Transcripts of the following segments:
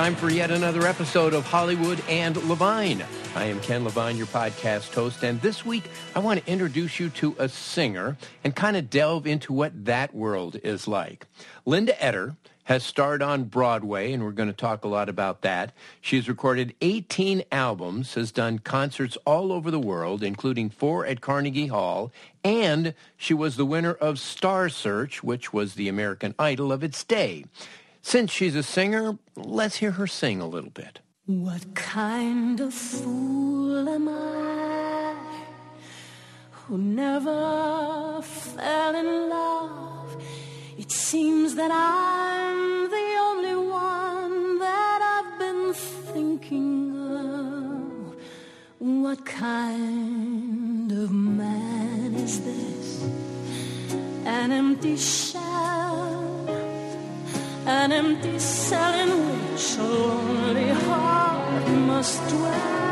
time for yet another episode of Hollywood and Levine. I am Ken Levine, your podcast host, and this week I want to introduce you to a singer and kind of delve into what that world is like. Linda Eder has starred on Broadway, and we're going to talk a lot about that. She's recorded 18 albums, has done concerts all over the world, including four at Carnegie Hall, and she was the winner of Star Search, which was the American Idol of its day. Since she's a singer, let's hear her sing a little bit. What kind of fool am I who never fell in love? It seems that I'm the only one that I've been thinking of. What kind of man is this? An empty shell an empty cell in which a lonely heart must dwell.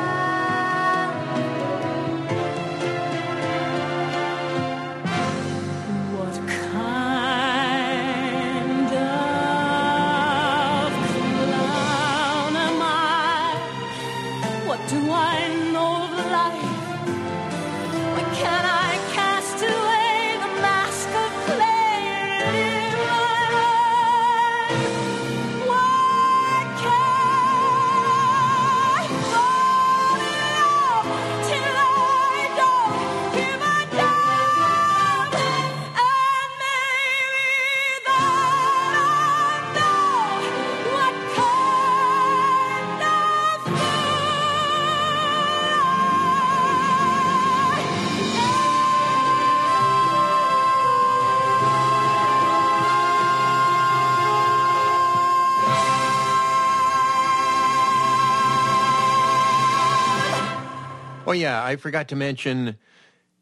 Yeah, I forgot to mention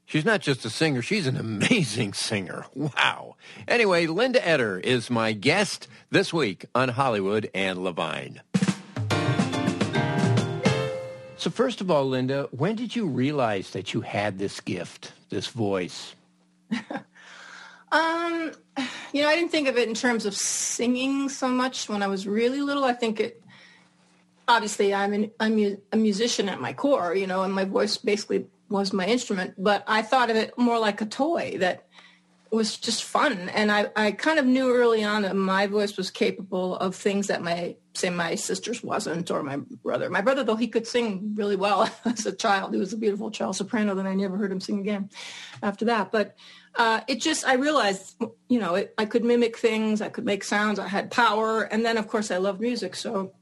she's not just a singer, she's an amazing singer. Wow. Anyway, Linda Eder is my guest this week on Hollywood and Levine. So, first of all, Linda, when did you realize that you had this gift, this voice? Um, you know, I didn't think of it in terms of singing so much when I was really little. I think it, obviously, I'm, an, I'm a musician at my core, you know, and my voice basically was my instrument, but I thought of it more like a toy that was just fun. And I, I kind of knew early on that my voice was capable of things that my, say my sister's wasn't or my brother. My brother, though he could sing really well as a child, he was a beautiful child soprano, then I never heard him sing again after that. But uh, it just, I realized, you know, it, I could mimic things, I could make sounds, I had power. And then of course I love music. So,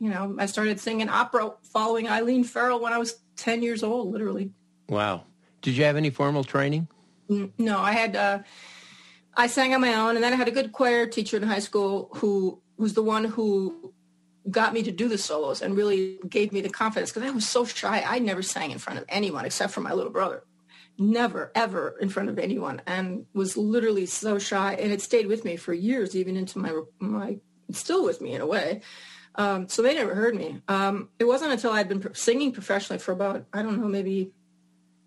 you know, I started singing opera following Eileen Farrell when I was 10 years old, literally. Wow. Did you have any formal training? No, I had uh, I sang on my own, and then I had a good choir teacher in high school who was the one who got me to do the solos and really gave me the confidence because I was so shy. I never sang in front of anyone except for my little brother. Never, ever in front of anyone, and was literally so shy, and it stayed with me for years, even into my my still with me in a way. Um, so they never heard me. Um, it wasn't until I'd been singing professionally for about I don't know maybe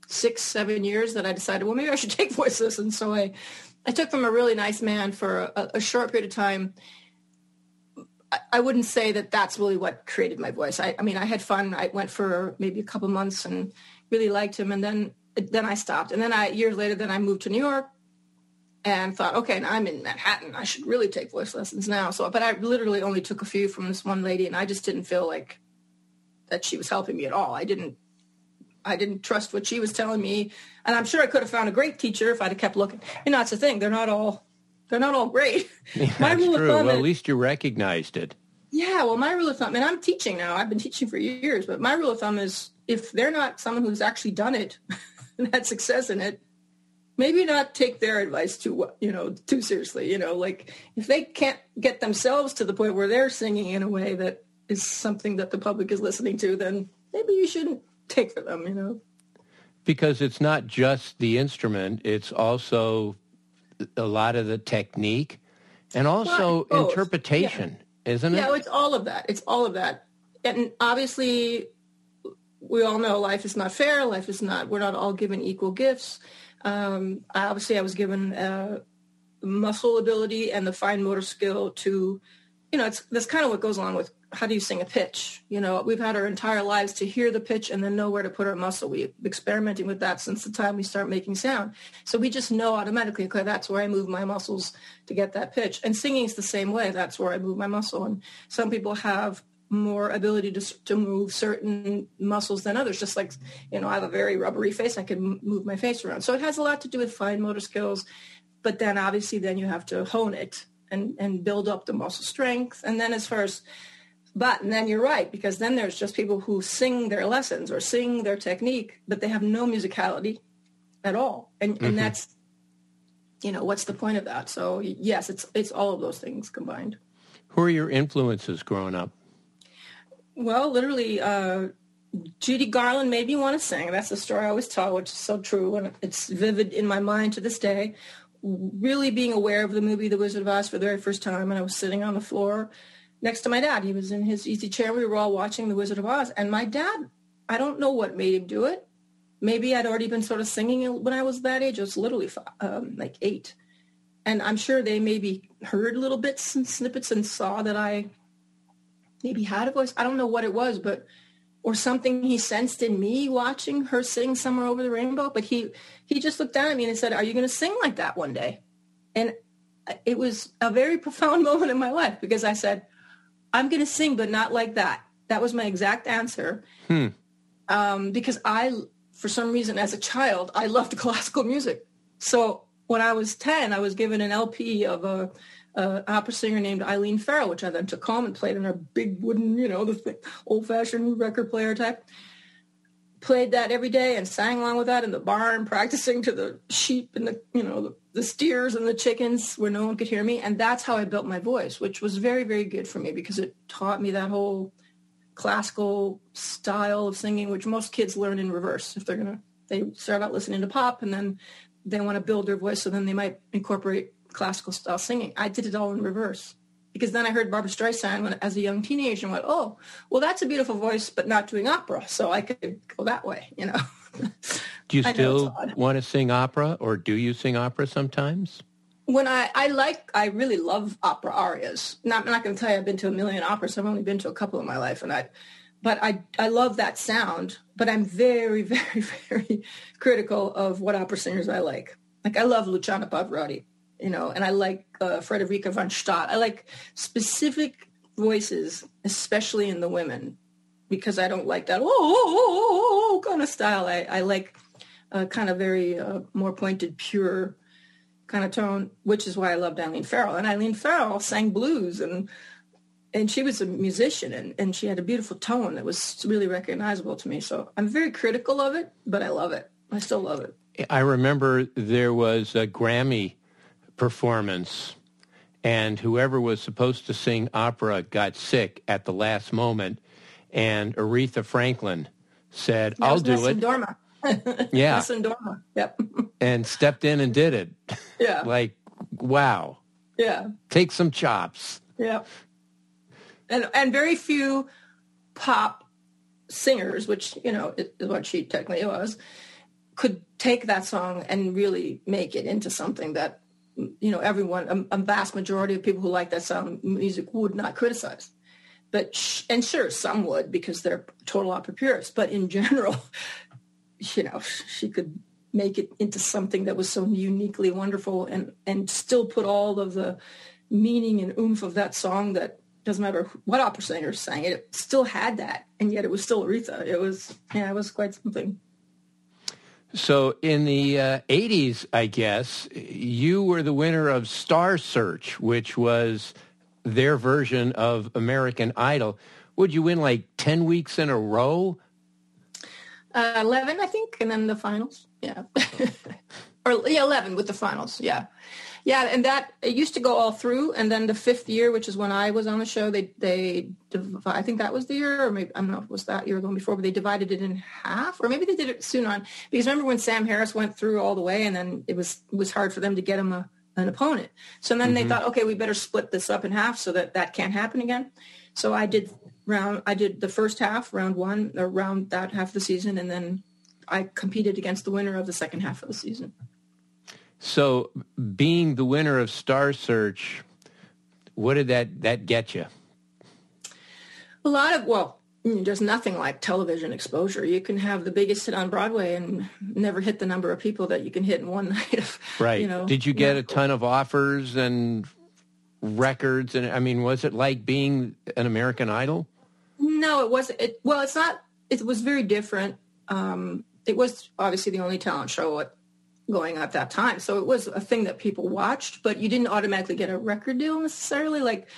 six, seven years that I decided, well, maybe I should take voice lessons. So I, I took from a really nice man for a, a short period of time. I wouldn't say that that's really what created my voice. I, I mean, I had fun. I went for maybe a couple months and really liked him, and then then I stopped. And then I years later, then I moved to New York and thought, okay, now I'm in Manhattan. I should really take voice lessons now. So, but I literally only took a few from this one lady, and I just didn't feel like that she was helping me at all. I didn't I didn't trust what she was telling me, and I'm sure I could have found a great teacher if I'd have kept looking. You know, that's the thing; they're not all they're not all great. Yeah, my rule true. of thumb well, is, at least you recognized it. Yeah, well, my rule of thumb, and I'm teaching now. I've been teaching for years, but my rule of thumb is if they're not someone who's actually done it and had success in it, maybe not take their advice too you know too seriously. You know, like if they can't get themselves to the point where they're singing in a way that is something that the public is listening to, then maybe you shouldn't take for them, you know. Because it's not just the instrument, it's also a lot of the technique and also well, interpretation, yeah. isn't it? Yeah, it's all of that. It's all of that. And obviously, we all know life is not fair. Life is not, we're not all given equal gifts. Um, obviously, I was given uh, muscle ability and the fine motor skill to, you know, it's that's kind of what goes along with how do you sing a pitch? You know, we've had our entire lives to hear the pitch and then know where to put our muscle. We've experimenting with that since the time we start making sound. So we just know automatically, okay, that's where I move my muscles to get that pitch. And singing is the same way. That's where I move my muscle. And some people have more ability to, to move certain muscles than others. Just like, you know, I have a very rubbery face. I can move my face around. So it has a lot to do with fine motor skills. But then obviously then you have to hone it and, and build up the muscle strength. And then as far as but and then you're right, because then there's just people who sing their lessons or sing their technique, but they have no musicality at all. And mm-hmm. and that's you know, what's the point of that? So yes, it's it's all of those things combined. Who are your influences growing up? Well, literally, uh, Judy Garland made me want to sing. That's the story I always tell, which is so true, and it's vivid in my mind to this day. Really being aware of the movie The Wizard of Oz for the very first time, and I was sitting on the floor next to my dad. He was in his easy chair. We were all watching The Wizard of Oz. And my dad, I don't know what made him do it. Maybe I'd already been sort of singing when I was that age. I was literally um, like eight. And I'm sure they maybe heard little bits and snippets and saw that I maybe had a voice. I don't know what it was, but or something he sensed in me watching her sing somewhere over the rainbow. But he he just looked down at me and said, "Are you going to sing like that one day?" And it was a very profound moment in my life because I said, I'm going to sing, but not like that. That was my exact answer. Hmm. Um, because I, for some reason, as a child, I loved classical music. So when I was 10, I was given an LP of a, a opera singer named Eileen Farrell, which I then took home and played in a big wooden, you know, the old-fashioned record player type. Played that every day and sang along with that in the barn, practicing to the sheep and the, you know, the the steers and the chickens where no one could hear me. And that's how I built my voice, which was very, very good for me because it taught me that whole classical style of singing, which most kids learn in reverse. If they're to, they start out listening to pop and then they want to build their voice. So then they might incorporate classical style singing. I did it all in reverse because then I heard Barbra Streisand when, as a young teenager and went, oh, well, that's a beautiful voice, but not doing opera. So I could go that way, you know. Do you still want to sing opera or do you sing opera sometimes? When I, I like, I really love opera arias. Not, I'm not going to tell you I've been to a million operas. I've only been to a couple in my life. And I, but I, I love that sound, but I'm very, very, very critical of what opera singers I like. Like I love Luciano Pavarotti, you know, and I like uh, Frederica von Stade. I like specific voices, especially in the women, because I don't like that oh, oh, oh, oh kind of style. I, I like a kind of very uh, more pointed, pure kind of tone, which is why I loved Eileen Farrell. And Eileen Farrell sang blues and and she was a musician and, and she had a beautiful tone that was really recognizable to me. So I'm very critical of it, but I love it. I still love it. I remember there was a Grammy performance and whoever was supposed to sing opera got sick at the last moment and Aretha Franklin said, "I'll do it." Dorma. yeah, Dorma. Yep. and stepped in and did it. Yeah. like, wow. Yeah. Take some chops. Yeah. And and very few pop singers, which you know is what she technically was, could take that song and really make it into something that you know, everyone, a, a vast majority of people who like that sound music would not criticize. But sh- and sure, some would because they're total opera purists. But in general, you know, she could make it into something that was so uniquely wonderful and and still put all of the meaning and oomph of that song that doesn't matter what opera singer sang it, it still had that, and yet it was still Aretha. It was yeah, it was quite something. So in the uh, 80s, I guess, you were the winner of Star Search, which was their version of American Idol. Would you win like 10 weeks in a row? Uh, 11, I think, and then the finals. Yeah. or yeah, 11 with the finals. Yeah. Yeah, and that it used to go all through, and then the fifth year, which is when I was on the show, they they I think that was the year, or maybe I don't know if it was that year or going before, but they divided it in half, or maybe they did it soon on. Because remember when Sam Harris went through all the way, and then it was it was hard for them to get him a, an opponent. So then mm-hmm. they thought, okay, we better split this up in half so that that can't happen again. So I did round I did the first half, round one, or round that half of the season, and then I competed against the winner of the second half of the season. So, being the winner of Star Search, what did that that get you? A lot of well, there's nothing like television exposure. You can have the biggest hit on Broadway and never hit the number of people that you can hit in one night. Of, right. You know, did you get a ton of offers and records? And I mean, was it like being an American Idol? No, it wasn't. It, well, it's not. It was very different. Um, it was obviously the only talent show at going at that time. So it was a thing that people watched, but you didn't automatically get a record deal necessarily like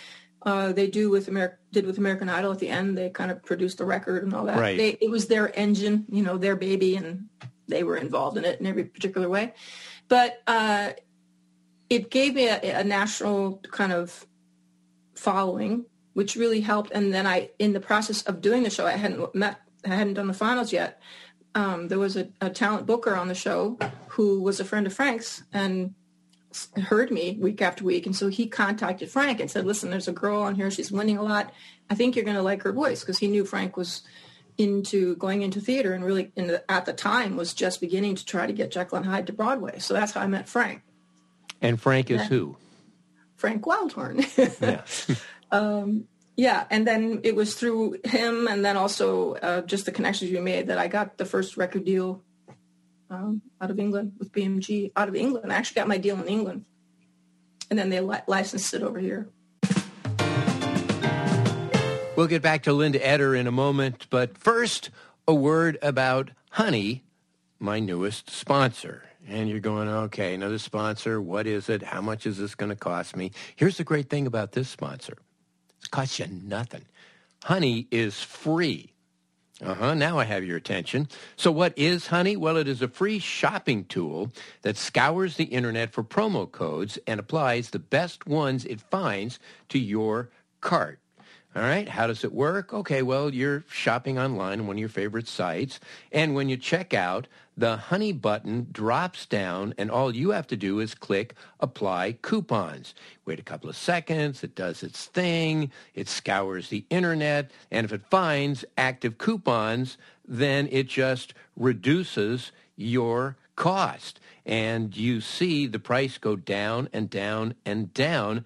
uh, they do with America did with American Idol at the end. They kind of produced the record and all that. Right. They, it was their engine, you know, their baby, and they were involved in it in every particular way. But uh, it gave me a, a national kind of following, which really helped. And then I, in the process of doing the show, I hadn't met, I hadn't done the finals yet um, there was a, a, talent booker on the show who was a friend of Frank's and heard me week after week. And so he contacted Frank and said, listen, there's a girl on here. She's winning a lot. I think you're going to like her voice because he knew Frank was into going into theater and really the, at the time was just beginning to try to get Jekyll and Hyde to Broadway. So that's how I met Frank. And Frank is who? Frank Wildhorn. yeah. um, yeah, and then it was through him, and then also uh, just the connections we made that I got the first record deal um, out of England with BMG. Out of England, I actually got my deal in England, and then they li- licensed it over here. We'll get back to Linda Eder in a moment, but first, a word about Honey, my newest sponsor. And you're going, okay, another sponsor. What is it? How much is this going to cost me? Here's the great thing about this sponsor it costs you nothing. Honey is free. Uh-huh. Now I have your attention. So what is Honey? Well, it is a free shopping tool that scours the internet for promo codes and applies the best ones it finds to your cart. All right, how does it work? Okay, well, you're shopping online on one of your favorite sites, and when you check out, the Honey button drops down, and all you have to do is click Apply Coupons. Wait a couple of seconds, it does its thing, it scours the internet, and if it finds active coupons, then it just reduces your cost. And you see the price go down and down and down.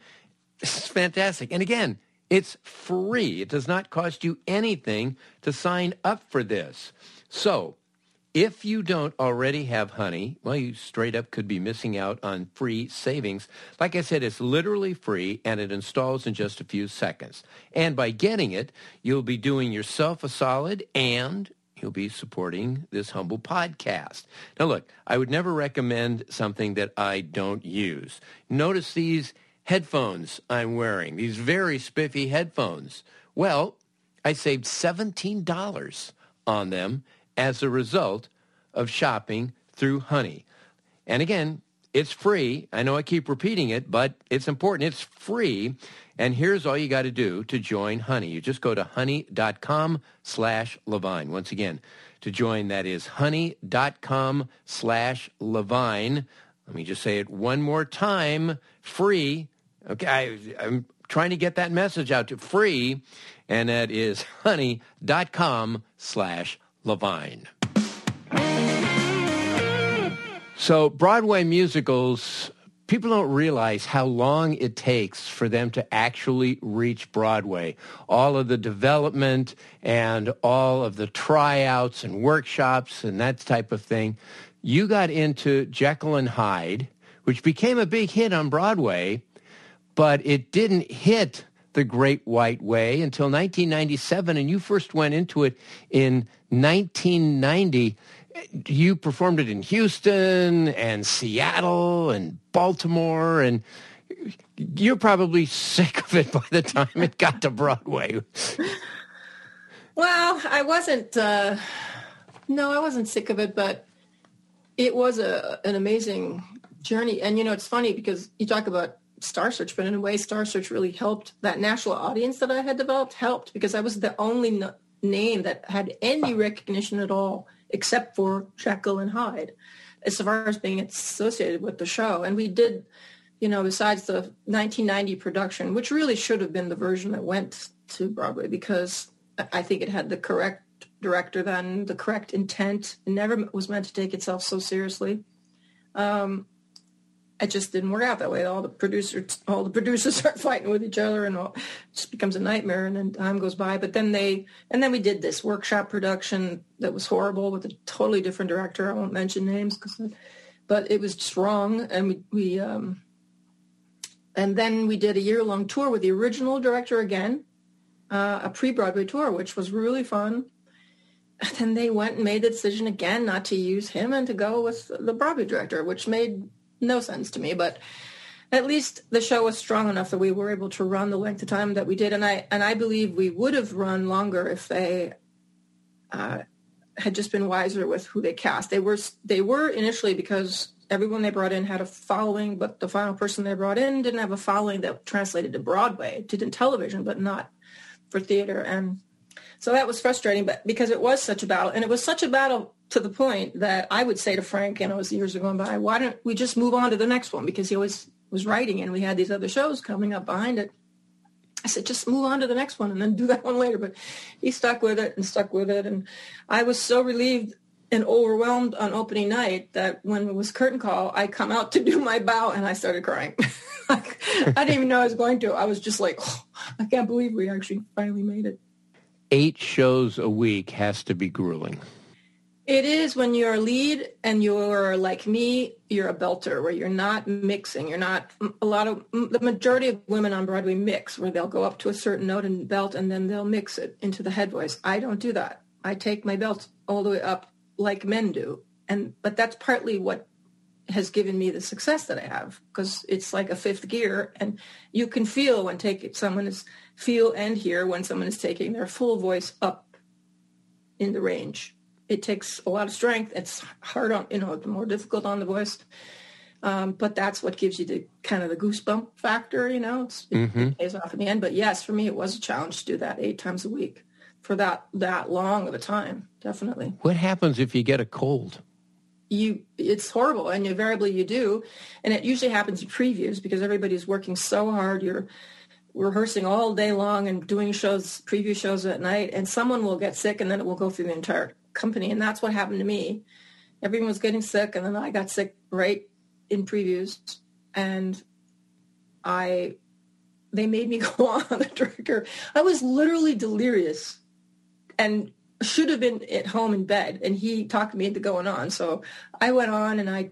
Is fantastic. And again, it's free. It does not cost you anything to sign up for this. So, if you don't already have honey, well, you straight up could be missing out on free savings. Like I said, it's literally free and it installs in just a few seconds. And by getting it, you'll be doing yourself a solid and you'll be supporting this humble podcast. Now, look, I would never recommend something that I don't use. Notice these headphones I'm wearing, these very spiffy headphones. Well, I saved $17 on them as a result of shopping through Honey. And again, it's free. I know I keep repeating it, but it's important. It's free. And here's all you got to do to join Honey. You just go to honey.com slash Levine. Once again, to join, that is honey.com slash Levine. Let me just say it one more time. Free. Okay, I, I'm trying to get that message out to free, and that is honey.com slash Levine. So Broadway musicals people don't realize how long it takes for them to actually reach Broadway. All of the development and all of the tryouts and workshops and that type of thing. You got into Jekyll and Hyde, which became a big hit on Broadway, but it didn't hit the Great White Way until 1997, and you first went into it in 1990 you performed it in Houston and Seattle and Baltimore and you're probably sick of it by the time it got to Broadway. well, I wasn't uh, no, I wasn't sick of it, but it was a an amazing journey. And you know, it's funny because you talk about Star Search, but in a way, Star Search really helped that national audience that I had developed helped because I was the only name that had any recognition at all except for Jekyll and Hyde, as far as being associated with the show. And we did, you know, besides the 1990 production, which really should have been the version that went to Broadway because I think it had the correct director then, the correct intent. It never was meant to take itself so seriously. Um, it just didn't work out that way. All the producers, all the producers start fighting with each other, and all, it just becomes a nightmare. And then time goes by. But then they, and then we did this workshop production that was horrible with a totally different director. I won't mention names, because, but it was just wrong. And we, we, um, and then we did a year long tour with the original director again, uh, a pre Broadway tour, which was really fun. And then they went and made the decision again not to use him and to go with the Broadway director, which made no sense to me, but at least the show was strong enough that we were able to run the length of time that we did, and I and I believe we would have run longer if they uh, had just been wiser with who they cast. They were they were initially because everyone they brought in had a following, but the final person they brought in didn't have a following that translated to Broadway. It did in television, but not for theater, and so that was frustrating. But because it was such a battle, and it was such a battle to the point that I would say to Frank, you know, as the years going by, why don't we just move on to the next one? Because he always was writing and we had these other shows coming up behind it. I said, just move on to the next one and then do that one later. But he stuck with it and stuck with it. And I was so relieved and overwhelmed on opening night that when it was curtain call, I come out to do my bow and I started crying. I didn't even know I was going to. I was just like, oh, I can't believe we actually finally made it. Eight shows a week has to be grueling. It is when you're a lead and you're like me, you're a belter where you're not mixing. You're not a lot of the majority of women on Broadway mix where they'll go up to a certain note and belt and then they'll mix it into the head voice. I don't do that. I take my belt all the way up like men do. And but that's partly what has given me the success that I have because it's like a fifth gear and you can feel when take someone is feel and hear when someone is taking their full voice up in the range it takes a lot of strength. It's hard on, you know, more difficult on the voice. Um, but that's what gives you the kind of the goosebump factor, you know, it's, mm-hmm. it pays off in the end. But yes, for me, it was a challenge to do that eight times a week for that, that long of a time. Definitely. What happens if you get a cold? You, it's horrible. And invariably you do. And it usually happens in previews because everybody's working so hard. You're, rehearsing all day long and doing shows, preview shows at night, and someone will get sick and then it will go through the entire company. And that's what happened to me. Everyone was getting sick and then I got sick right in previews and I, they made me go on the trigger. I was literally delirious and should have been at home in bed and he talked me into going on. So I went on and I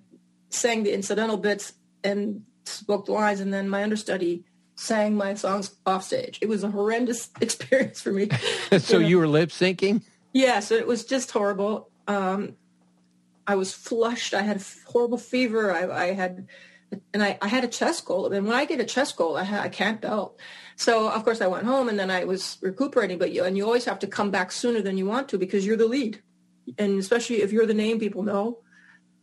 sang the incidental bits and spoke the lines and then my understudy sang my songs off stage. It was a horrendous experience for me. so you, know? you were lip syncing? Yeah, so it was just horrible. Um, I was flushed. I had a horrible fever. I, I had, and I, I, had a chest cold. And when I get a chest cold, I, ha- I can't belt. So of course I went home and then I was recuperating. But you and you always have to come back sooner than you want to because you're the lead, and especially if you're the name people know.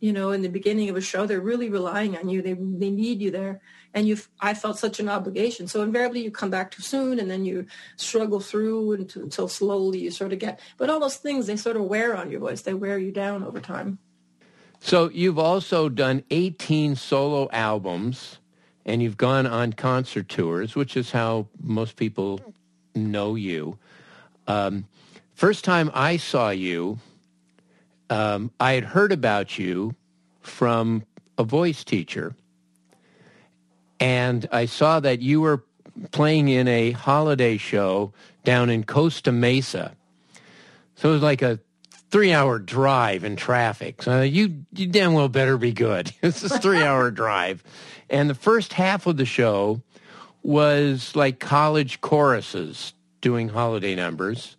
You know, in the beginning of a show, they're really relying on you. They they need you there and you I felt such an obligation. So invariably you come back too soon and then you struggle through until, until slowly you sort of get, but all those things, they sort of wear on your voice. They wear you down over time. So you've also done 18 solo albums and you've gone on concert tours, which is how most people know you. Um, first time I saw you, um, I had heard about you from a voice teacher and I saw that you were playing in a holiday show down in Costa Mesa. So it was like a three-hour drive in traffic. So you you damn well better be good. It's a three-hour drive, and the first half of the show was like college choruses doing holiday numbers,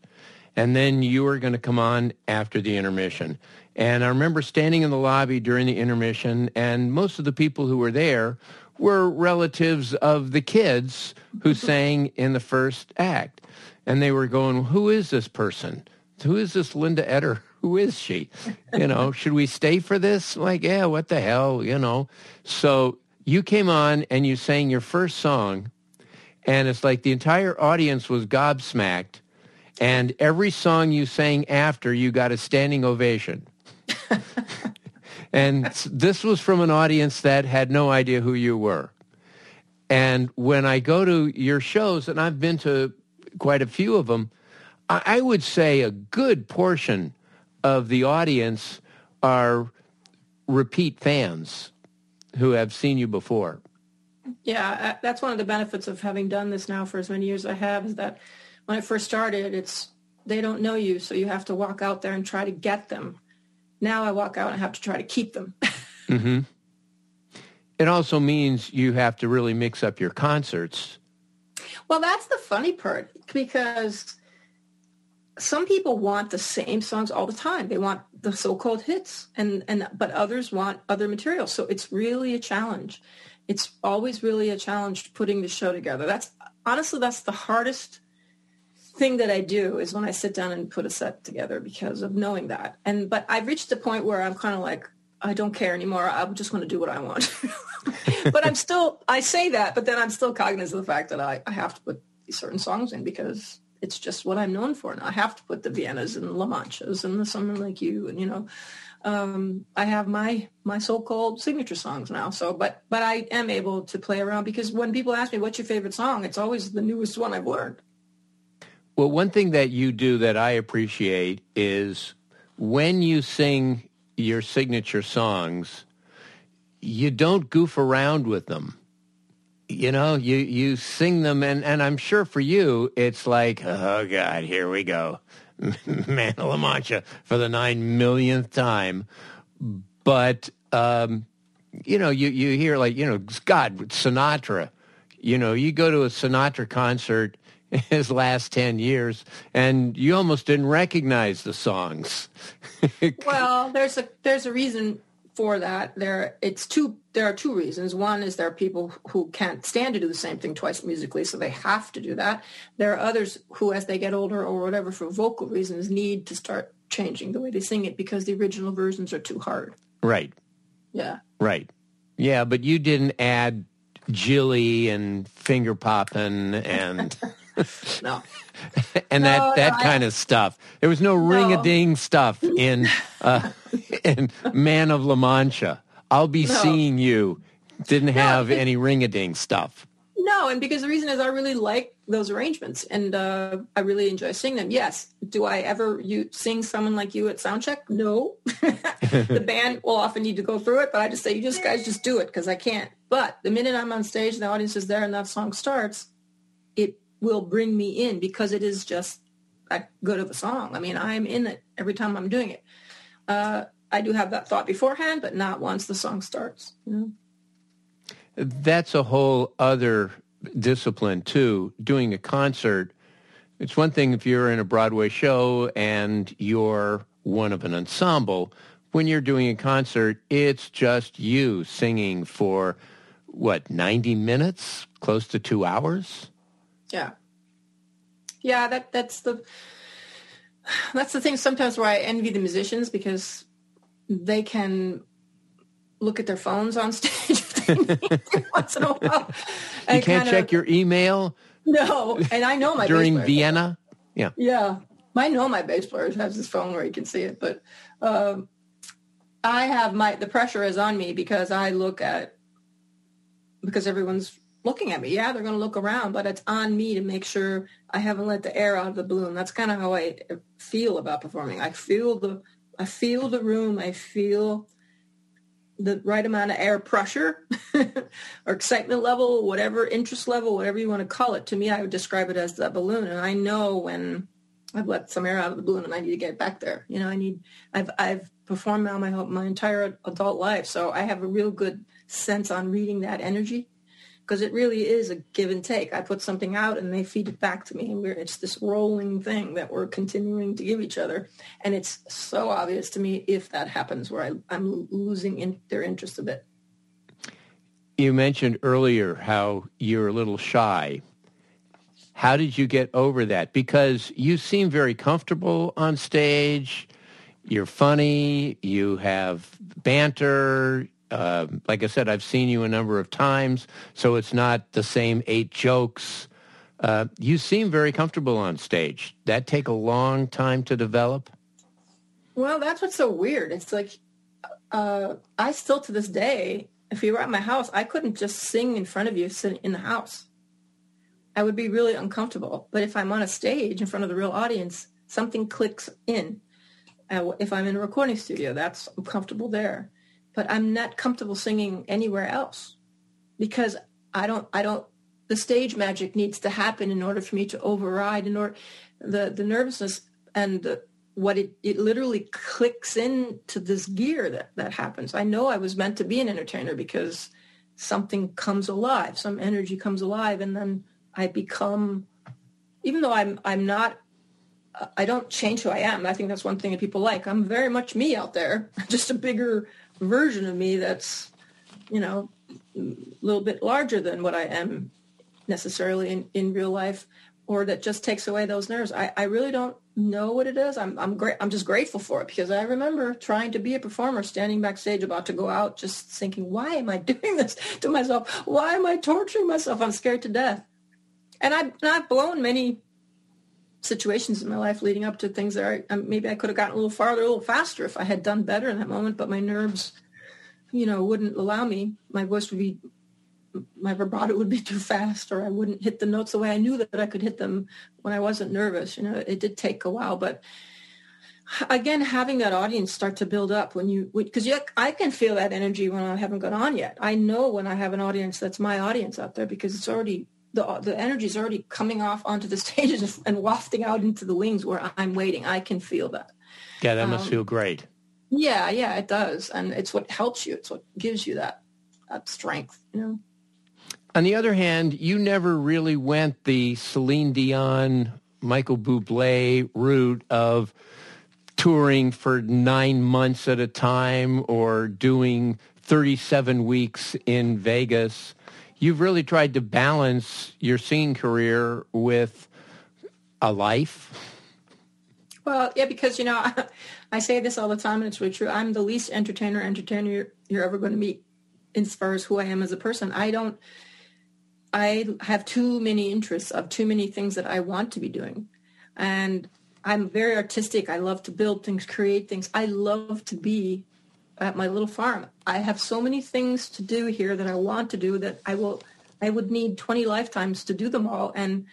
and then you were going to come on after the intermission. And I remember standing in the lobby during the intermission, and most of the people who were there were relatives of the kids who sang in the first act. And they were going, who is this person? Who is this Linda Eder? Who is she? You know, should we stay for this? Like, yeah, what the hell, you know? So you came on and you sang your first song, and it's like the entire audience was gobsmacked. And every song you sang after, you got a standing ovation. and this was from an audience that had no idea who you were. And when I go to your shows, and I've been to quite a few of them, I would say a good portion of the audience are repeat fans who have seen you before. Yeah, uh, that's one of the benefits of having done this now for as many years as I have is that when I first started, it's they don't know you, so you have to walk out there and try to get them. Now I walk out and I have to try to keep them. mm-hmm. It also means you have to really mix up your concerts. Well, that's the funny part because some people want the same songs all the time. They want the so-called hits, and and but others want other material. So it's really a challenge. It's always really a challenge putting the show together. That's honestly that's the hardest thing that I do is when I sit down and put a set together because of knowing that. And but I've reached a point where I'm kind of like I don't care anymore. I'm just want to do what I want. but I'm still I say that, but then I'm still cognizant of the fact that I, I have to put certain songs in because it's just what I'm known for. Now I have to put the Viennas and La Manchas and the Someone Like You and you know um, I have my my so-called signature songs now. So, but but I am able to play around because when people ask me what's your favorite song, it's always the newest one I've learned. Well, one thing that you do that I appreciate is when you sing your signature songs, you don't goof around with them. You know, you, you sing them, and, and I'm sure for you, it's like, oh, God, here we go. Man of La Mancha for the nine millionth time. But, um, you know, you, you hear like, you know, God, Sinatra. You know, you go to a Sinatra concert his last 10 years and you almost didn't recognize the songs. Well there's a there's a reason for that. There it's two there are two reasons. One is there are people who can't stand to do the same thing twice musically so they have to do that. There are others who as they get older or whatever for vocal reasons need to start changing the way they sing it because the original versions are too hard. Right. Yeah. Right. Yeah but you didn't add jilly and finger popping and no. and no, that that no, kind I, of stuff. There was no, no. ring a ding stuff in uh, in Man of La Mancha. I'll be seeing you. Didn't have any ring a ding stuff. No, and because the reason is I really like those arrangements and uh, I really enjoy singing them. Yes. Do I ever you sing someone like you at soundcheck? No. the band will often need to go through it, but I just say, you just guys just do it because I can't. But the minute I'm on stage and the audience is there and that song starts, it will bring me in because it is just that good of a song. I mean, I'm in it every time I'm doing it. Uh, I do have that thought beforehand, but not once the song starts. You know? That's a whole other discipline too. Doing a concert, it's one thing if you're in a Broadway show and you're one of an ensemble. When you're doing a concert, it's just you singing for what, 90 minutes, close to two hours? Yeah. Yeah, that that's the that's the thing sometimes where I envy the musicians because they can look at their phones on stage once in a while. You can't check of, your email? No, and I know my during Vienna. Yeah, yeah. I know my bass player has his phone where he can see it, but um, I have my the pressure is on me because I look at because everyone's looking at me. Yeah, they're going to look around, but it's on me to make sure I haven't let the air out of the balloon. That's kind of how I uh, feel about performing. I feel the I feel the room. I feel the right amount of air pressure or excitement level, whatever interest level, whatever you want to call it. To me, I would describe it as that balloon. And I know when I've let some air out of the balloon and I need to get back there. You know, I need, I've, I've performed now my, my entire adult life. So I have a real good sense on reading that energy because it really is a give and take. I put something out and they feed it back to me, and it's this rolling thing that we're continuing to give each other. And it's so obvious to me if that happens, where I, am losing in, their interest a bit. You mentioned earlier how you're a little shy. How did you get over that? Because you seem very comfortable on stage. You're funny. You have banter. Uh, like I said, I've seen you a number of times, so it's not the same eight jokes. Uh, you seem very comfortable on stage. That take a long time to develop. Well, that's what's so weird. It's like uh, I still to this day, if you were at my house, I couldn't just sing in front of you sitting in the house. I would be really uncomfortable. But if I'm on a stage in front of the real audience, something clicks in. Uh, if I'm in a recording studio, that's I'm comfortable there but I'm not comfortable singing anywhere else because I don't, I don't, the stage magic needs to happen in order for me to override in order the, the nervousness and the, what it, it literally clicks into this gear that, that happens. I know I was meant to be an entertainer because something comes alive, some energy comes alive and then I become, even though I'm, I'm not I don't change who I am. I think that's one thing that people like. I'm very much me out there, just a bigger version of me that's, you know, a little bit larger than what I am necessarily in, in real life or that just takes away those nerves. I, I really don't know what it is. I'm I'm great I'm just grateful for it because I remember trying to be a performer, standing backstage about to go out, just thinking, why am I doing this to myself? Why am I torturing myself? I'm scared to death. And I've, I've blown many situations in my life leading up to things that I, um, maybe I could have gotten a little farther, a little faster if I had done better in that moment, but my nerves, you know, wouldn't allow me. My voice would be, my vibrato would be too fast, or I wouldn't hit the notes the way I knew that I could hit them when I wasn't nervous. You know, it did take a while, but again, having that audience start to build up when you, because I can feel that energy when I haven't gone on yet. I know when I have an audience that's my audience out there because it's already the the energy is already coming off onto the stages and wafting out into the wings where I'm waiting. I can feel that. Yeah, that must um, feel great. Yeah, yeah, it does, and it's what helps you. It's what gives you that that strength. You know. On the other hand, you never really went the Celine Dion, Michael Bublé route of touring for nine months at a time or doing 37 weeks in Vegas you've really tried to balance your singing career with a life. Well, yeah, because you know, I, I, say this all the time, and it's really true. I'm the least entertainer entertainer you're, you're ever going to meet, as far as who I am as a person. I don't. I have too many interests of too many things that I want to be doing, and I'm very artistic. I love to build things, create things. I love to be at my little farm. I have so many things to do here that I want to do that I will I would need 20 lifetimes to do them all and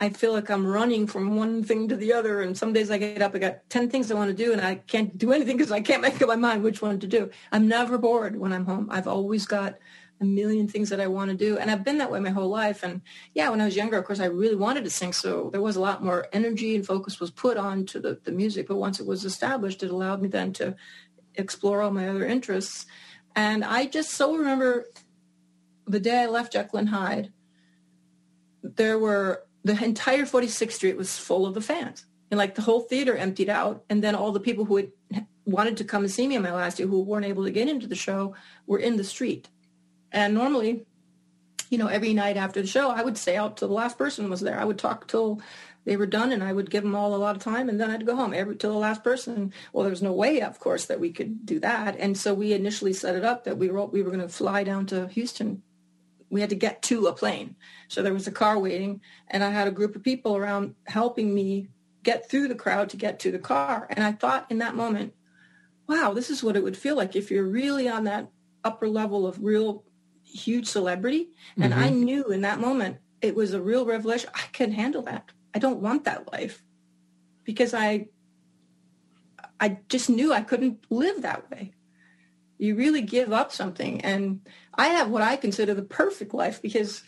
I feel like I'm running from one thing to the other and some days I get up I got 10 things I want to do and I can't do anything because I can't make up my mind which one to do. I'm never bored when I'm home. I've always got a million things that I want to do. And I've been that way my whole life. And yeah, when I was younger, of course, I really wanted to sing. So there was a lot more energy and focus was put on to the, the music. But once it was established, it allowed me then to explore all my other interests. And I just so remember the day I left Jekyll and Hyde, there were the entire 46th Street was full of the fans. And like the whole theater emptied out. And then all the people who had wanted to come and see me in my last year who weren't able to get into the show were in the street. And normally, you know, every night after the show, I would stay out till the last person was there. I would talk till they were done and I would give them all a lot of time and then I'd go home every till the last person. Well, there was no way, of course, that we could do that. And so we initially set it up that we were, we were going to fly down to Houston. We had to get to a plane. So there was a car waiting and I had a group of people around helping me get through the crowd to get to the car. And I thought in that moment, wow, this is what it would feel like if you're really on that upper level of real huge celebrity. And mm-hmm. I knew in that moment it was a real revelation. I can handle that. I don't want that life because I I just knew I couldn't live that way. you really give up something. And I have what I consider the perfect life because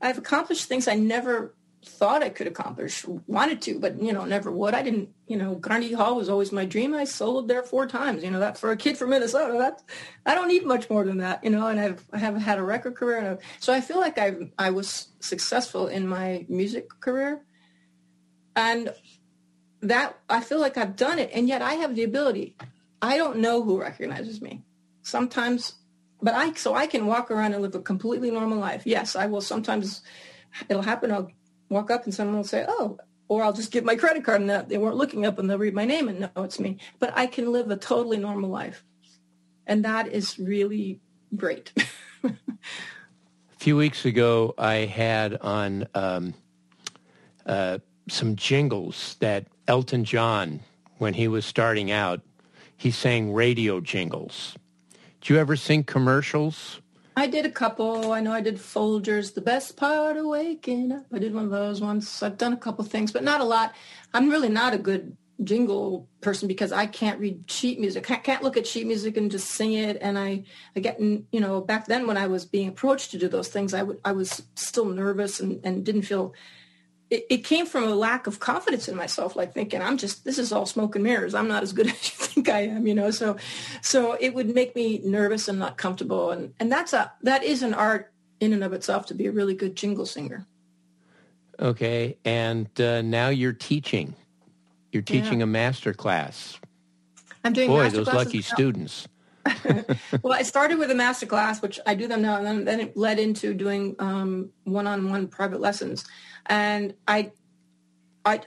I've accomplished things I never thought I could accomplish, wanted to, but you know, never would. I didn't, you know, Carnegie Hall was always my dream. I soloed there four times. You know, that for a kid from Minnesota, that I don't need much more than that. You know, and I've I have had a record career, and I've, so I feel like I I was successful in my music career, and that I feel like I've done it, and yet I have the ability. I don't know who recognizes me. Sometimes, but I so I can walk around and live a completely normal life. Yes, I will sometimes. It'll happen. I'll walk up and someone will say, "Oh," or I'll just give my credit card and they weren't looking up and they'll read my name and know it's me. But I can live a totally normal life, and that is really great. a few weeks ago, I had on um, uh, some jingles that Elton John, when he was starting out, he sang radio jingles. Do you ever sing commercials? I did a couple. I know I did Folgers, The Best Part of Waking Up. I did one of those once. I've done a couple things, but not a lot. I'm really not a good jingle person because I can't read sheet music. I can't look at sheet music and just sing it. And I, I get, you know, back then when I was being approached to do those things, I, would, I was still nervous and, and didn't feel it, it, came from a lack of confidence in myself, like thinking I'm just this is all smoke and mirrors. I'm not as good as you think I am, you know. So, so it would make me nervous and not comfortable, and and that's a that is an art in and of itself to be a really good jingle singer. Okay, and uh, now you're teaching. You're teaching Yeah. a master class. I'm doing Boy, those lucky now. students. well, I started with a master class, which I do them now, and then, then it led into doing um, one-on-one private lessons. And I, I,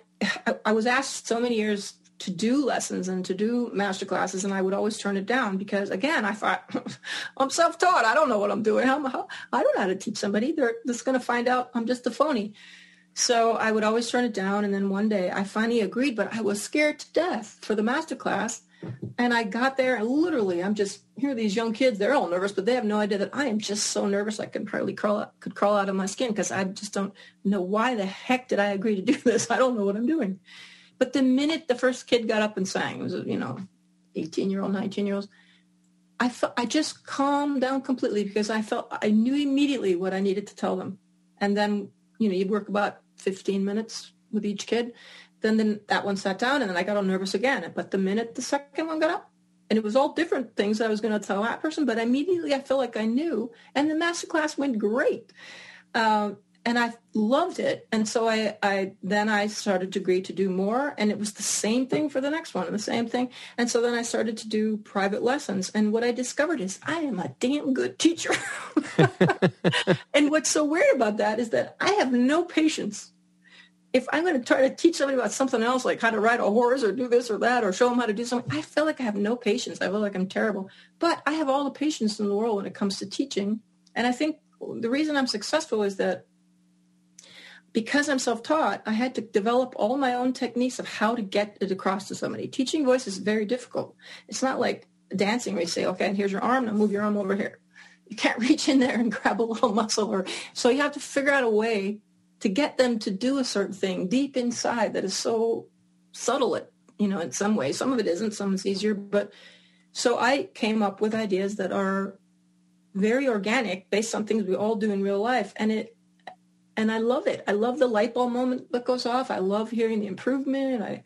I was asked so many years to do lessons and to do master classes, and I would always turn it down because, again, I thought I'm self-taught. I don't know what I'm doing. How, I don't know how to teach somebody. They're just going to find out I'm just a phony. So I would always turn it down. And then one day I finally agreed, but I was scared to death for the master class. And I got there and literally I'm just here are these young kids, they're all nervous, but they have no idea that I am just so nervous I could probably crawl out, could crawl out of my skin because I just don't know why the heck did I agree to do this? I don't know what I'm doing. But the minute the first kid got up and sang, it was you know, 18 year old, 19 year olds, I felt I just calmed down completely because I felt I knew immediately what I needed to tell them. And then, you know, you'd work about 15 minutes with each kid. Then, then that one sat down and then I got all nervous again. But the minute the second one got up, and it was all different things I was going to tell that person, but immediately I felt like I knew. And the master class went great. Um, and I loved it. And so I, I then I started to agree to do more. And it was the same thing for the next one and the same thing. And so then I started to do private lessons. And what I discovered is I am a damn good teacher. and what's so weird about that is that I have no patience. If I'm going to try to teach somebody about something else, like how to ride a horse or do this or that, or show them how to do something, I feel like I have no patience. I feel like I'm terrible. But I have all the patience in the world when it comes to teaching. And I think the reason I'm successful is that because I'm self-taught, I had to develop all my own techniques of how to get it across to somebody. Teaching voice is very difficult. It's not like dancing where you say, okay, and here's your arm, now move your arm over here. You can't reach in there and grab a little muscle or so you have to figure out a way to get them to do a certain thing deep inside that is so subtle it, you know, in some ways. Some of it isn't, some is easier. But so I came up with ideas that are very organic based on things we all do in real life. And it and I love it. I love the light bulb moment that goes off. I love hearing the improvement. I,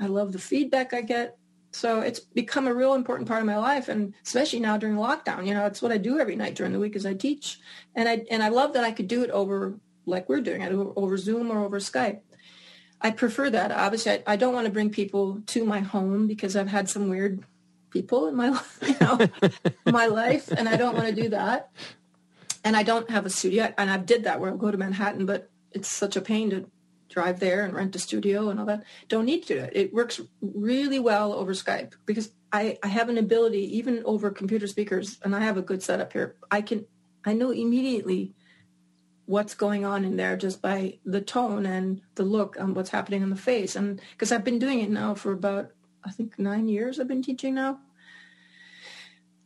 I love the feedback I get. So it's become a real important part of my life, and especially now during lockdown. You know, it's what I do every night during the week is I teach, and I and I love that I could do it over like we're doing it over, Zoom or over Skype. I prefer that. Obviously, I, I don't want to bring people to my home because I've had some weird people in my you know, my life, and I don't want to do that and I don't have a studio. And I've did that where I'll go to Manhattan, but it's such a pain to drive there and rent a studio and all that. Don't need to do it. It works really well over Skype because I, I have an ability, even over computer speakers, and I have a good setup here. I can, I know immediately what's going on in there just by the tone and the look and what's happening in the face. And because I've been doing it now for about, I think nine years I've been teaching now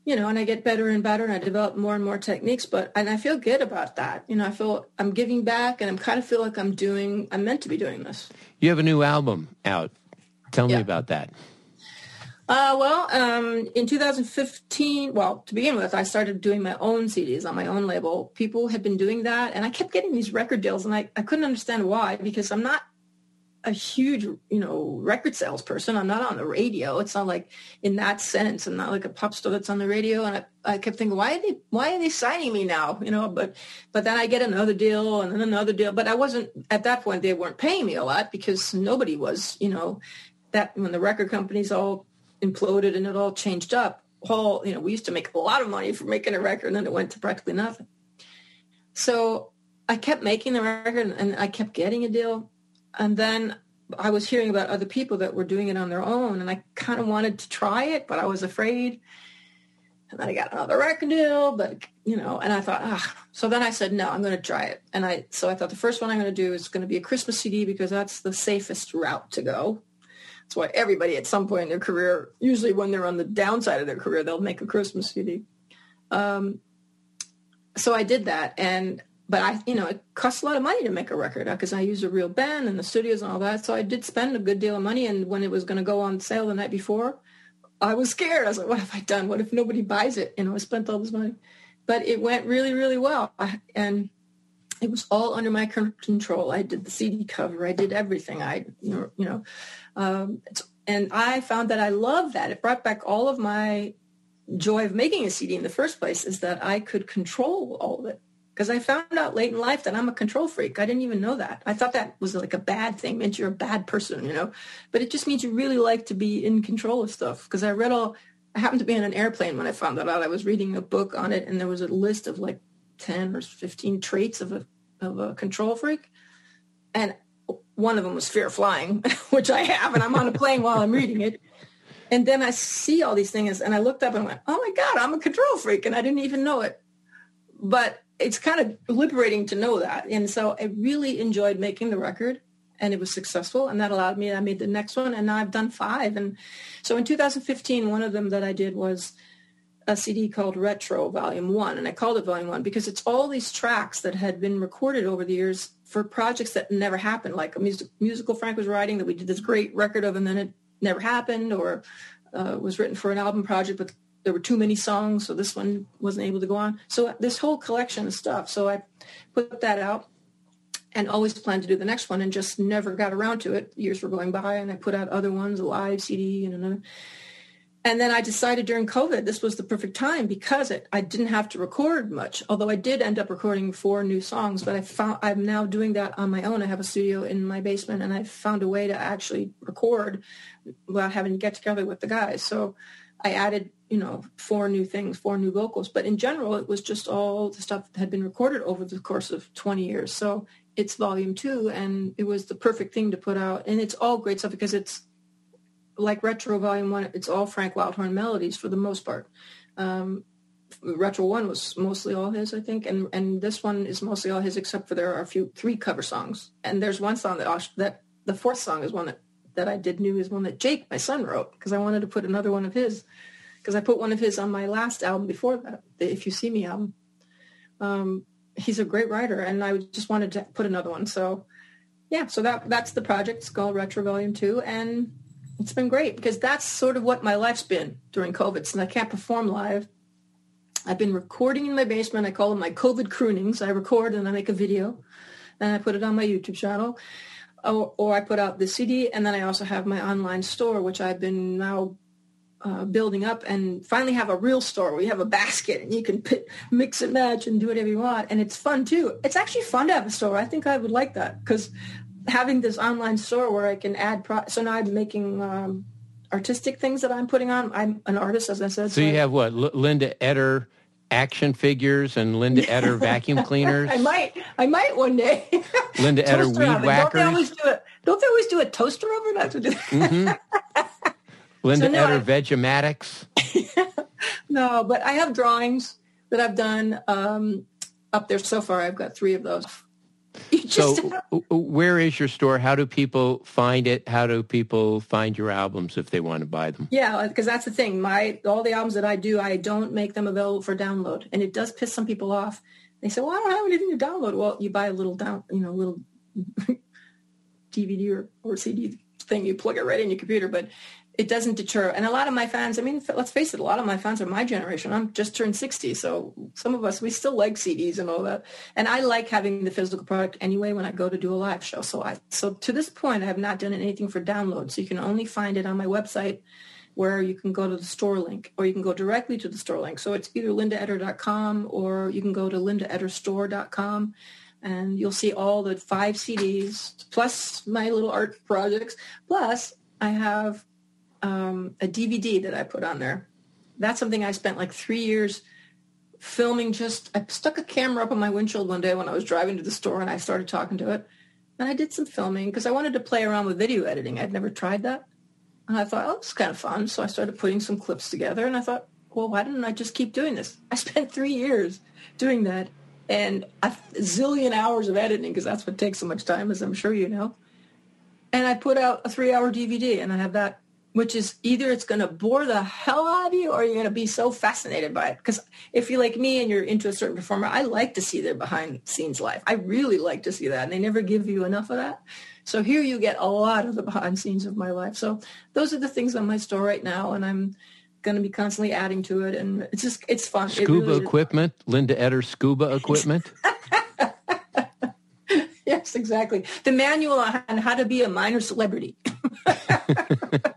you know, and I get better and better and I develop more and more techniques, but, and I feel good about that. You know, I feel I'm giving back and I'm kind of feel like I'm doing, I'm meant to be doing this. You have a new album out. Tell me about that. Uh, well, um, in 2015, well, to begin with, I started doing my own CDs on my own label. People had been doing that, and I kept getting these record deals, and I, I couldn't understand why because I'm not a huge, you know, record salesperson. I'm not on the radio. It's not like in that sense. I'm not like a pop star that's on the radio. And I, I kept thinking, why are they, why are they signing me now? You know, but, but then I get another deal and then another deal. But I wasn't at that point. They weren't paying me a lot because nobody was. You know, that when the record companies all imploded and it all changed up. All you know, we used to make a lot of money for making a record, and then it went to practically nothing. So I kept making the record, and I kept getting a deal and then I was hearing about other people that were doing it on their own, and I kind of wanted to try it, but I was afraid. And then I got another record deal, but you know, and I thought, ah. So then I said, no, I'm going to try it. And I, so I thought the first one I'm going to do is going to be a Christmas CD because that's the safest route to go. That's why everybody at some point in their career, usually when they're on the downside of their career, they'll make a Christmas CD. Um, so I did that, and but I, you know, it costs a lot of money to make a record because I use a real band and the studios and all that. So I did spend a good deal of money. And when it was going to go on sale the night before, I was scared. I was like, what have I done? What if nobody buys it? You know, I spent all this money. But it went really, really well. I, and it was all under my control. I did the CD cover. I did everything. I, you know, um, and I found that I love that. It brought back all of my joy of making a CD in the first place is that I could control all of it because I found out late in life that I'm a control freak. I didn't even know that. I thought that was like a bad thing, meant you're a bad person, you know. But it just means you really like to be in control of stuff. Because I read all, I happened to be on an airplane when I found that out. I was reading a book on it, and there was a list of like ten or fifteen traits of a of a control freak, and one of them was fear flying, which I have, and I'm on a plane while I'm reading it. And then I see all these things, and I looked up and went, "Oh my God, I'm a control freak," and I didn't even know it. But it's kind of liberating to know that. And so I really enjoyed making the record and it was successful and that allowed me, I made the next one and now I've done five. And so in 2015, one of them that I did was a CD called Retro Volume 1. And I called it Volume 1 because it's all these tracks that had been recorded over the years for projects that never happened, like a music, musical Frank was writing that we did this great record of and then it never happened or uh, was written for an album project but there were too many songs, so this one wasn't able to go on. So this whole collection of stuff. So I put that out and always planned to do the next one and just never got around to it. Years were going by and I put out other ones, a live CD and another. And then I decided during COVID this was the perfect time because it I didn't have to record much. Although I did end up recording four new songs, but I found I'm now doing that on my own. I have a studio in my basement and I found a way to actually record without having to get together with the guys. So I added you know, four new things, four new vocals. But in general, it was just all the stuff that had been recorded over the course of 20 years. So it's volume two, and it was the perfect thing to put out. And it's all great stuff because it's like retro volume one. It's all Frank Wildhorn melodies for the most part. Um, retro one was mostly all his, I think, and and this one is mostly all his, except for there are a few three cover songs. And there's one song that that the fourth song is one that that I did new is one that Jake, my son, wrote because I wanted to put another one of his because I put one of his on my last album before that, the If You See Me album. Um, he's a great writer, and I just wanted to put another one. So, yeah, so that that's the project. Called Retro Volume Two, and it's been great because that's sort of what my life's been during COVID. Since I can't perform live, I've been recording in my basement. I call them my COVID croonings. I record and I make a video, and I put it on my YouTube channel. Or, or I put out the CD, and then I also have my online store, which I've been now uh, building up and finally have a real store where you have a basket and you can put, mix and match and do whatever you want. And it's fun too. It's actually fun to have a store. I think I would like that because having this online store where I can add, pro- so now I'm making um, artistic things that I'm putting on. I'm an artist, as I said. So, so you I, have what? L- Linda Eder action figures and Linda Eder vacuum cleaners? I might. I might one day. Linda Eder weed oven. whackers. Don't they always do it? Don't they always do a toaster oven? That's what mm-hmm. Linda so, no, Eder Vegematics? no, but I have drawings that I've done um, up there so far. I've got three of those. so where is your store? How do people find it? How do people find your albums if they want to buy them? Yeah, uh, because that's the thing. My all the albums that I do, I don't make them available for download, and it does piss some people off. They say, "Well, I don't have anything to download." Well, you buy a little down, you know, little DVD or, or CD thing. You plug it right in your computer, but it doesn't deter. And a lot of my fans, I mean, let's face it, a lot of my fans are my generation. I'm just turned 60. So some of us, we still like CDs and all that. And I like having the physical product anyway when I go to do a live show. So I, so to this point, I have not done anything for download. So you can only find it on my website where you can go to the store link or you can go directly to the store link. So it's either lindaeder.com or you can go to lindaederstore.com and you'll see all the five CDs plus my little art projects. Plus I have um, a DVD that I put on there. That's something I spent like three years filming. Just I stuck a camera up on my windshield one day when I was driving to the store, and I started talking to it. And I did some filming because I wanted to play around with video editing. I'd never tried that, and I thought, oh, it's kind of fun. So I started putting some clips together, and I thought, well, why didn't I just keep doing this? I spent three years doing that, and a zillion hours of editing because that's what takes so much time, as I'm sure you know. And I put out a three-hour DVD, and I have that which is either it's going to bore the hell out of you or you're going to be so fascinated by it. Because if you're like me and you're into a certain performer, I like to see their behind scenes life. I really like to see that. And they never give you enough of that. So here you get a lot of the behind scenes of my life. So those are the things on my store right now. And I'm going to be constantly adding to it. And it's just, it's fun. Scuba it really equipment, Linda Eder scuba equipment. yes, exactly. The manual on how to be a minor celebrity.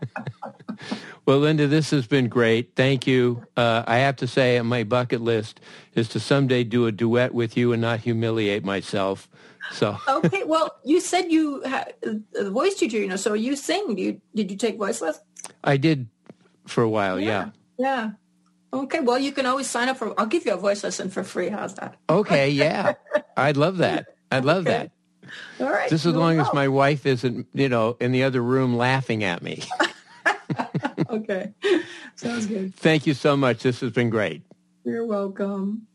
Well, Linda, this has been great. Thank you. Uh, I have to say, on my bucket list is to someday do a duet with you and not humiliate myself. So okay, well, you said you had a voice teacher, you know, so you sing. Do you, did you take voice lessons? I did for a while. Yeah. yeah. yeah. Okay. Well, you can always sign up for. I'll give you a voice lesson for free. How's that? Okay. Yeah. I'd love that. I'd love okay. that. All right. Just as long as my wife isn't, you know, in the other room laughing at me. okay. Sounds good. Thank you so much. This has been great. You're welcome.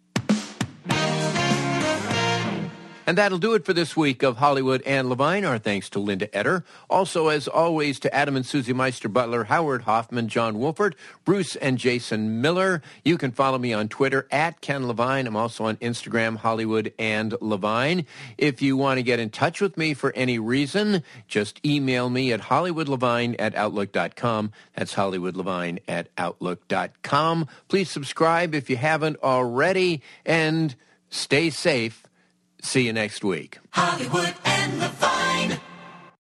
And that'll do it for this week of Hollywood and Levine. Our thanks to Linda Eder. Also, as always, to Adam and Susie Meister Butler, Howard Hoffman, John Wolford, Bruce and Jason Miller. You can follow me on Twitter at Ken Levine. I'm also on Instagram, Hollywood and Levine. If you want to get in touch with me for any reason, just email me at hollywoodlevine at outlook.com. That's hollywoodlevine at outlook.com. Please subscribe if you haven't already and stay safe See you next week. Hollywood and Levine.